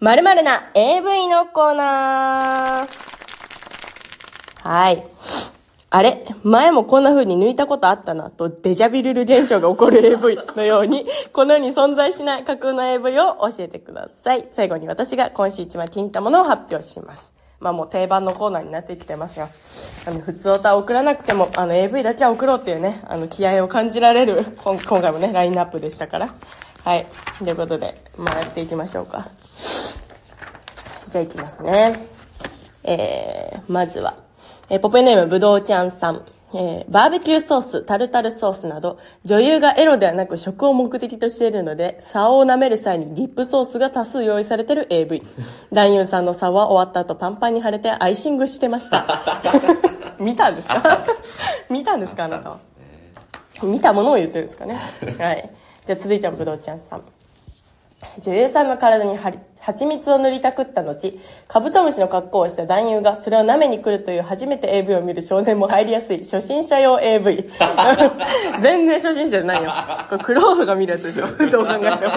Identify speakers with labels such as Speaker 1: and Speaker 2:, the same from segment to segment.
Speaker 1: まるな AV のコーナー。はい。あれ？前もこんな風に抜いたことあったな、とデジャビルル現象が起こる AV のように、この世に存在しない架空の AV を教えてください。最後に私が今週一番気に入ったものを発表します。まあもう定番のコーナーになってきてますよ。あの、普通歌を送らなくても、あの、AV だけは送ろうっていうね、あの、気合を感じられる、今今回もね、ラインナップでしたから。はい。ということで、まあやっていきましょうか。じゃあいきますね。えー、まずは、えーポペネームぶどうちゃんさん。えーバーベキューソース、タルタルソースなど、女優がエロではなく食を目的としているので、竿を舐める際にディップソースが多数用意されている AV。男優さんの竿は終わった後パンパンに腫れてアイシングしてました。見たんですか？見たんですかあなたは？見たものを言ってるんですかね？はい。じゃあ続いてはぶどうちゃんさん。女優さんの体にはり蜂蜜を塗りたくった後、カブトムシの格好をした男優がそれを舐めに来るという初めて AV を見る少年も入りやすい初心者用 AV。全然初心者じゃないよ。これクローズが見るやつでしょ。どう考えても。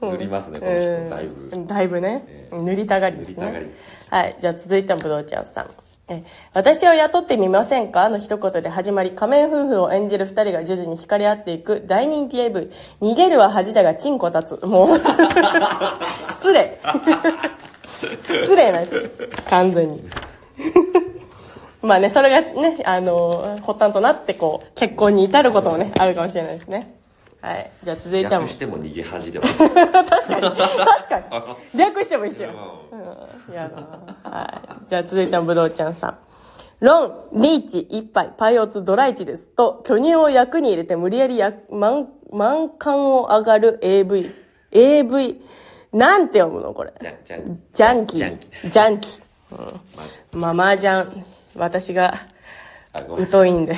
Speaker 2: 塗りますねこの人だいぶ
Speaker 1: うんだいぶね、
Speaker 2: え
Speaker 1: 塗りたがりです
Speaker 2: 塗りたがり
Speaker 1: ねはいじゃあ続いてはぶどうちゃんさんえ私を雇ってみませんか？の一言で始まり仮面夫婦を演じる二人が徐々に惹かれ合っていく大人気 AV 逃げるは恥だがチンコ立つ。もう 失礼。失礼なやつ。完全に。まあねそれがねあの発端となってこう結婚に至ることもねあるかもしれないですね。はい。じゃあ続いては
Speaker 2: 略しても逃げ恥では
Speaker 1: 確かに。確かに。略してもいいしよ、うん、やだ。なはい。じゃあ続いてはぶどうちゃんさん。ロン、リーチ、一杯、パイオツ、ドライチです。と、巨乳を役に入れて無理やりや満、満貫を上がる AV。AV。なんて読むのこれ。ジャンキ
Speaker 2: ジャン
Speaker 1: ー。ジャンキー。うん。まあ、麻雀、私が疎いんで、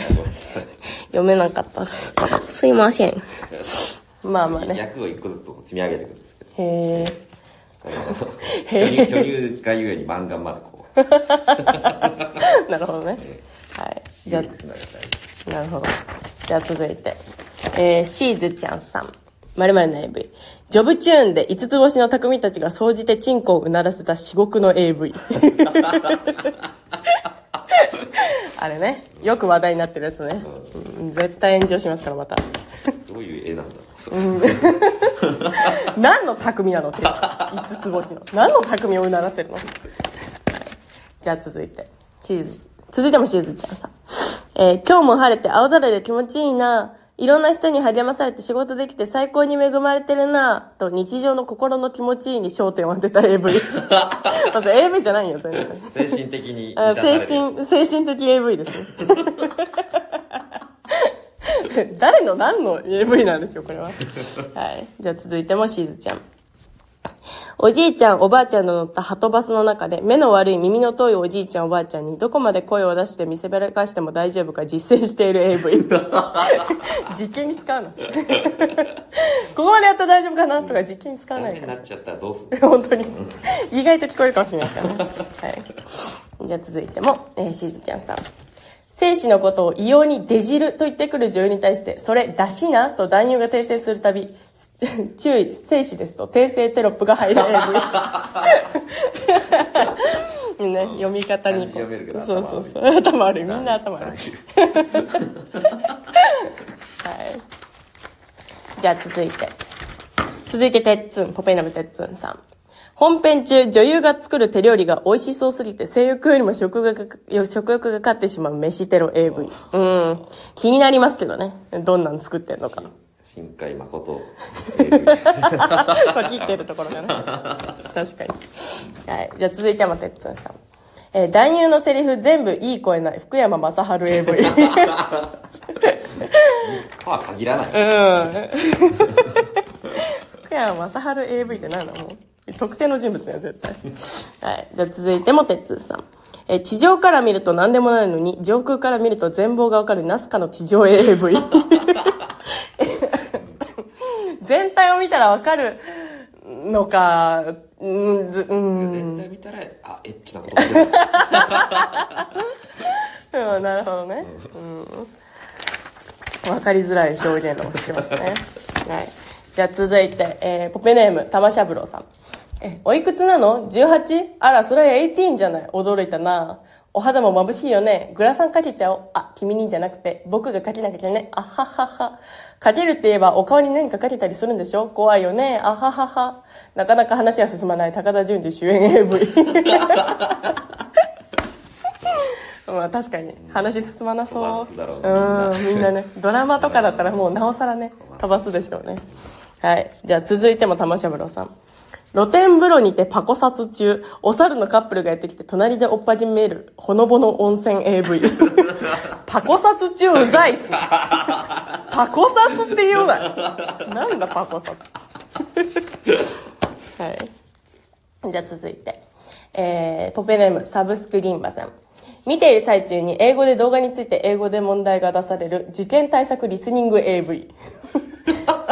Speaker 1: 読めなかったです。すいません。まあまあね。
Speaker 2: 役を一個ずつ積み上げていくんですけど
Speaker 1: へー。
Speaker 2: あの巨乳がゆえに漫画までこう
Speaker 1: なるほどね。はい。じゃあ、なるほど。じゃあ続いて、えー、シーズちゃんさん。まるまるの AV。ジョブチューンで五つ星の匠たちが総じてチンコをうならせた至極の AV。あれね。よく話題になってるやつね。うん絶対炎上しますから、また。
Speaker 2: どういう絵なんだろうそれ
Speaker 1: 何の匠なのって五つ星の。何の匠をうならせるの？はいじゃあ続いて。シーズ、続いてもシーズちゃんさん。えー今日も晴れて青空で気持ちいいな。いろんな人に励まされて仕事できて最高に恵まれてるな。と日常の心の気持ちに焦点を当てた AV。まず AV じゃないよ、全然。
Speaker 2: 精神的に
Speaker 1: あ精神、精神的 AV ですね。誰の何の AV なんですよ、これは。はい。じゃあ続いてもしずちゃん。おじいちゃん、おばあちゃんの乗ったハトバスの中で、目の悪い耳の遠いおじいちゃん、おばあちゃんに、どこまで声を出して見せびらかしても大丈夫か実践している AV。実験に使うの？ここまでやったら大丈夫かなとか実験に使わないから
Speaker 2: な。っちゃったらどうする
Speaker 1: 本当に。意外と聞こえるかもしれないですからね。はい。じゃあ続いても、えー、しずちゃんさん。精子のことを異様にデジルと言ってくる女優に対して、それ、出しなと男優が訂正するたび、注意、精子ですと訂正テロップが入る。ね、読み方にこう。そうそうそう。頭悪い。みんな頭悪い。はい。じゃあ続いて。続いて、てっつん、ポペイナムてっつんさん。本編中、女優が作る手料理が美味しそうすぎて、性欲よりも食欲が、食欲が勝ってしまう飯テロ AV。うん。気になりますけどね。どんなん作ってんのか。
Speaker 2: 新海誠
Speaker 1: こ切ってるところがね。確かに。はい。じゃあ続いてもてっつんさん。えー男優のセリフ全部いい声ない福山雅治 AV。
Speaker 2: とは限らない
Speaker 1: うん。福山雅治 AV って何だもう。特定の人物だよ、絶対。はい。じゃあ続いても、てっつーさん。えー地上から見ると何でもないのに、上空から見ると全貌がわかるナスカの地上 AV。全体を見たらわかるのか、うん、ずうん。
Speaker 2: 全体見たらあエッチなこと
Speaker 1: うん、なるほどね。うん。わかりづらい表現をしますね。はい。じゃあ続いて、えー、ポペネーム、玉しゃぶろうさん。え、おいくつなの ?18? あら、それは18じゃない。驚いたな。お肌も眩しいよね。グラサンかけちゃおう。あ、君にじゃなくて、僕がかけなきゃね。あははは。かけるって言えば、お顔に何かかけたりするんでしょ？怖いよね。あははは。なかなか話が進まない高田純次主演 AV。まあ確かに話進まなそう
Speaker 2: う
Speaker 1: うんみんなねドラマとかだったらもうなおさらね飛ばすでしょうねはいじゃあ続いても玉しゃぶろうさん露天風呂にてパコ撮中。お猿のカップルがやってきて隣でおっぱじめるほのぼの温泉 AV パコ撮中うざいっすね。パコ撮って言うな。よなんだパコ撮 はい。じゃあ続いて。えー、ポペネームサブスクリーンバさん。見ている最中に英語で動画について英語で問題が出される受験対策リスニング AV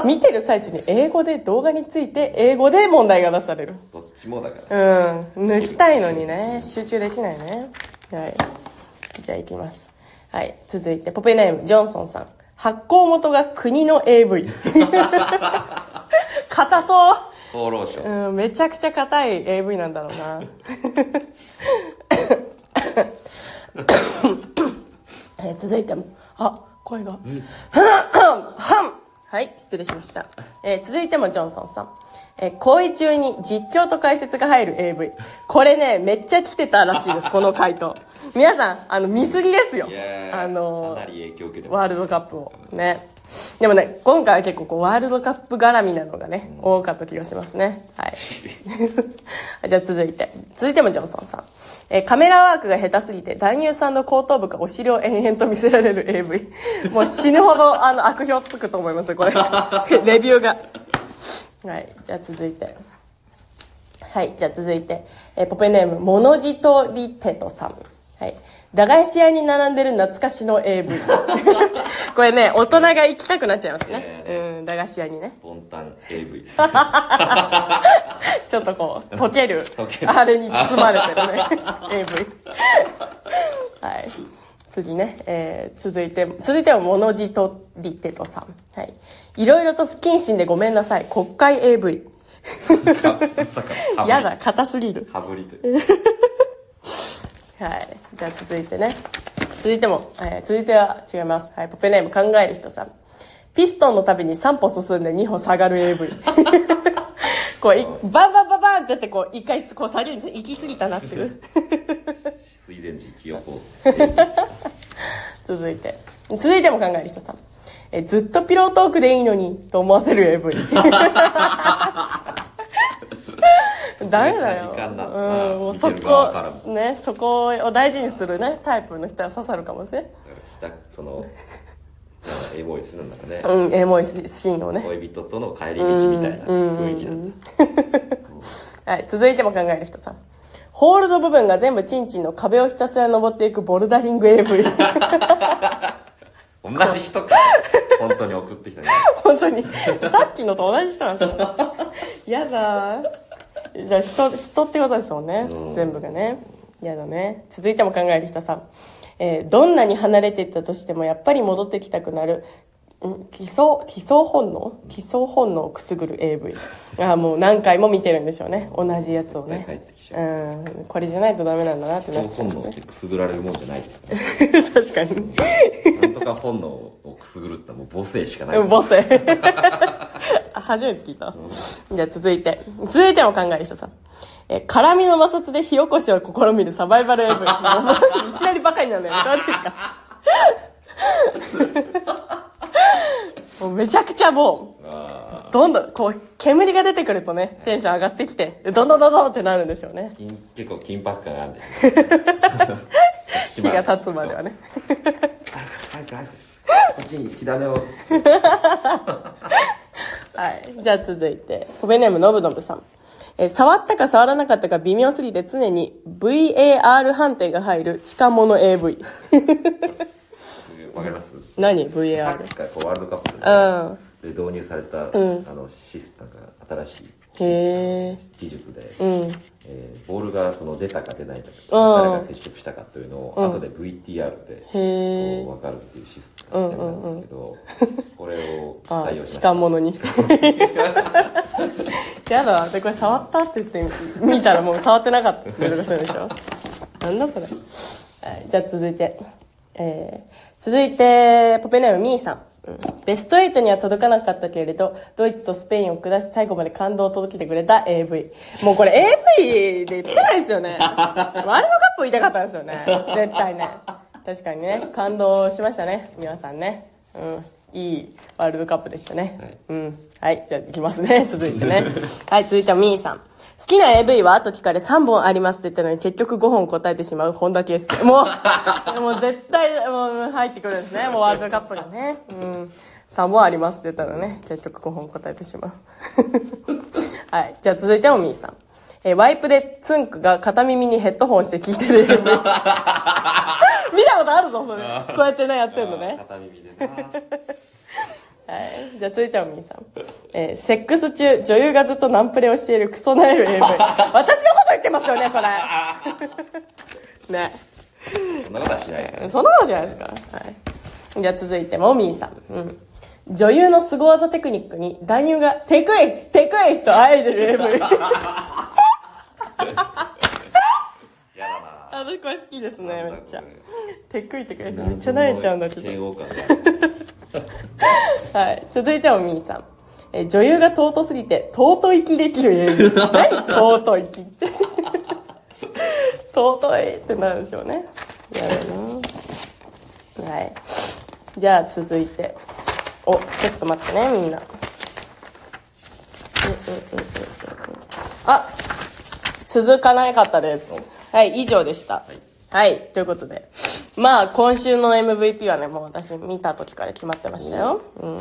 Speaker 1: 見てる最中に英語で動画について英語で問題が出される。
Speaker 2: どっちもだから。
Speaker 1: うん。抜きたいのにね。集中できないね。はい。じゃあいきます。はい。続いてポペネームジョンソンさん。発行元が国の AV 硬そう。
Speaker 2: 厚労省。
Speaker 1: うん、めちゃくちゃ硬い AV なんだろうな。えー続いても、あ、声が。はい、失礼しました。えー続いてもジョンソンさん。えー行為中に実況と解説が入る AV。これね、めっちゃ来てたらしいです、この回答。皆さん、あの、見すぎですよあのーワールドカップをねでもね今回は結構こうワールドカップ絡みなのがね、多かった気がしますね。はい。じゃあ続いて。続いてもジョンソンさん、えーカメラワークが下手すぎて男優さんの後頭部がお尻を延々と見せられる AV もう死ぬほどあの悪評つくと思いますよこれ。レビューが。はい。じゃあ続いて。はい、じゃあ続いて、えーポペネーム、モノジトリテトさん。はい。駄菓子屋に並んでる懐かしの AV。これね、大人が行きたくなっちゃいますね。うん、駄菓子屋にね。
Speaker 2: ボンタン AV です。
Speaker 1: ちょっとこう、溶ける
Speaker 2: 溶け、る
Speaker 1: あれに包まれてるね、AV。はい。次ね、えー続いて、続いては、モノジトリテトさん。はい。いろいろと不謹慎でごめんなさい。国会 AV。
Speaker 2: まさか、かぶり
Speaker 1: やだ、硬すぎる。
Speaker 2: かぶりという。
Speaker 1: はい。じゃあ続いてね。続いても、えー続いては違います。はい。ポペネーム考える人さん。ピストンのたびに3歩進んで2歩下がる AV。こうい、バンバンバンバンってやって、こう、一回こう下げるんですよ。行き過ぎたなっていう。
Speaker 2: 水前寺清子。
Speaker 1: 続いて。続いても考える人さん。えーずっとピロートークでいいのに、と思わせる AV。ダメだよ。うん、もうそこ、ね、そこを大事にするね、タイプの人は刺さるかもしれん。
Speaker 2: だからその、エボイスなんだかね。
Speaker 1: うん、エモいシーンをね。
Speaker 2: 恋人との帰り道みたいな雰囲気なんだ。
Speaker 1: はい、続いても考える人さん。ホールド部分が全部チンチンの壁をひたすら登っていくボルダリング AV。
Speaker 2: 同じ人か。本当に送ってきたね。
Speaker 1: 本当に。さっきのと同じ人なんですよ。やだ。じゃあ人、人ってことですもんね。
Speaker 2: うん
Speaker 1: 全部がね。やだね。続いても考える人さん。えーどんなに離れていったとしてもやっぱり戻ってきたくなる、ん？基礎、基礎本能？基礎本能をくすぐる AV。あーもう何回も見てるんでしょうね。同じやつをね。
Speaker 2: う。
Speaker 1: うん、これじゃないとダメなんだなってなっちゃうね。
Speaker 2: 本能ってくすぐられるもんじゃないですか
Speaker 1: 確かに。
Speaker 2: なんとか本能をくすぐるってもう母性しかない。
Speaker 1: うん、ボセ。あ初めて聞いた。じゃあ続いて。続いても考える人さん。えー、辛みの摩擦で火起こしを試みるサバイバル AV。も ういきなりバカになるのよ。どうですか？もうめちゃくちゃも
Speaker 2: あ
Speaker 1: う、どんどん、こう、煙が出てくるとね、テンション上がってきて、どんどんどんどんってなるんでしょうね
Speaker 2: 結構緊迫感があるんです
Speaker 1: 火が立つまではね。
Speaker 2: 早く早くこっちに火種を
Speaker 1: はい。じゃあ続いて、コベネームのぶのぶさん。えー触ったか触らなかったか微妙すぎて常に VAR 判定が入る近物 AV。
Speaker 2: わかります
Speaker 1: 何？
Speaker 2: さ
Speaker 1: ?VAR
Speaker 2: ワールドカップで
Speaker 1: うん。
Speaker 2: で導入された、
Speaker 1: ん。
Speaker 2: あのシスなんか新しい
Speaker 1: へえ
Speaker 2: 技術で、
Speaker 1: うん。
Speaker 2: えーボールがその出たか出ないか
Speaker 1: うん。
Speaker 2: 誰が接触したかというのを後で VTR で
Speaker 1: へえ
Speaker 2: こう分かるっていうシステムなんですけど、これを
Speaker 1: あ
Speaker 2: 採用しました。
Speaker 1: 痴漢者に。やだでこれ触ったって言って見たらもう触ってなかった。りとかするでしょ？なんだそれ、はい、じゃあ続いて。えー、続いてポペネームみーさんうんベスト8には届かなかったけれど、ドイツとスペインを下し最後まで感動を届けてくれた AV。もうこれ AV で言ってないですよね。ワールドカップ言いたかったんですよね。絶対ね。確かにね、感動しましたね。皆さんね。うん。いいワールドカップでしたね。
Speaker 2: はい
Speaker 1: うん。はい。じゃあ行きますね。続いてね。はい。続いてはみーさん。好きな AV はと聞かれ3本ありますって言ったのに結局5本答えてしまう本田圭佑。もう、もう絶対もう入ってくるんですね。もうワールドカップがね。うん。3本ありますって言ったらね、結局5本答えてしまう。はい。じゃあ続いてもみーさん。えーワイプでツンクが片耳にヘッドホンして聞いてる AV。見たことあるぞ、それ。こうやってね、やってんのね。
Speaker 2: 片耳でな
Speaker 1: はい。じゃあ続いてはみーさん。えーセックス中、女優がずっとナンプレをしているクソなえる AV。私のこと言ってますよね、それ。ね。
Speaker 2: そんなことはしない
Speaker 1: そんなことじゃないですか。はい。じゃあ続いてもみーさん。うん。女優の凄技テクニックに男優がテクイテクイとあえてる AV。
Speaker 2: やだな
Speaker 1: 私これ好きですね、めっちゃ
Speaker 2: なんだこ。
Speaker 1: テクイテクイめっちゃ慣れちゃうんだけど。はい。続いてはみーさん。えー女優が尊すぎて、尊いきできる AV。何尊いきって。尊いってなるでしょうね。やるなはい。じゃあ続いて。お、ちょっと待ってね、みんな。うんうんうんうんうんあ、続かなかったです。はい、以上でした。はい、ということで。まあ、今週の MVP はね、もう私見た時から決まってましたよ。うん。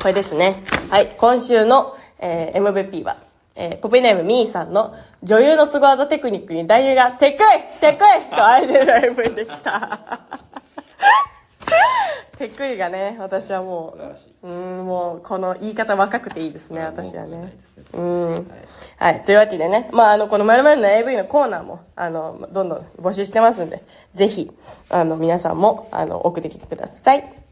Speaker 1: これですね。はい、今週の、えー MVP は、えーポピネームみーさんの女優のスゴ技テクニックに男優が、でっかいでっかいとアイデル AV でした。てっくいがね、私はも。う、うん、もう、この言い方若くていいですね、私はね
Speaker 2: 文句ないで。すね
Speaker 1: うん。はい。というわけでね、まあ、あの、この〇〇の AV のコーナーも、あの、どんどん募集してますんで、ぜひ、あの、皆さんも、あの、送ってきてください。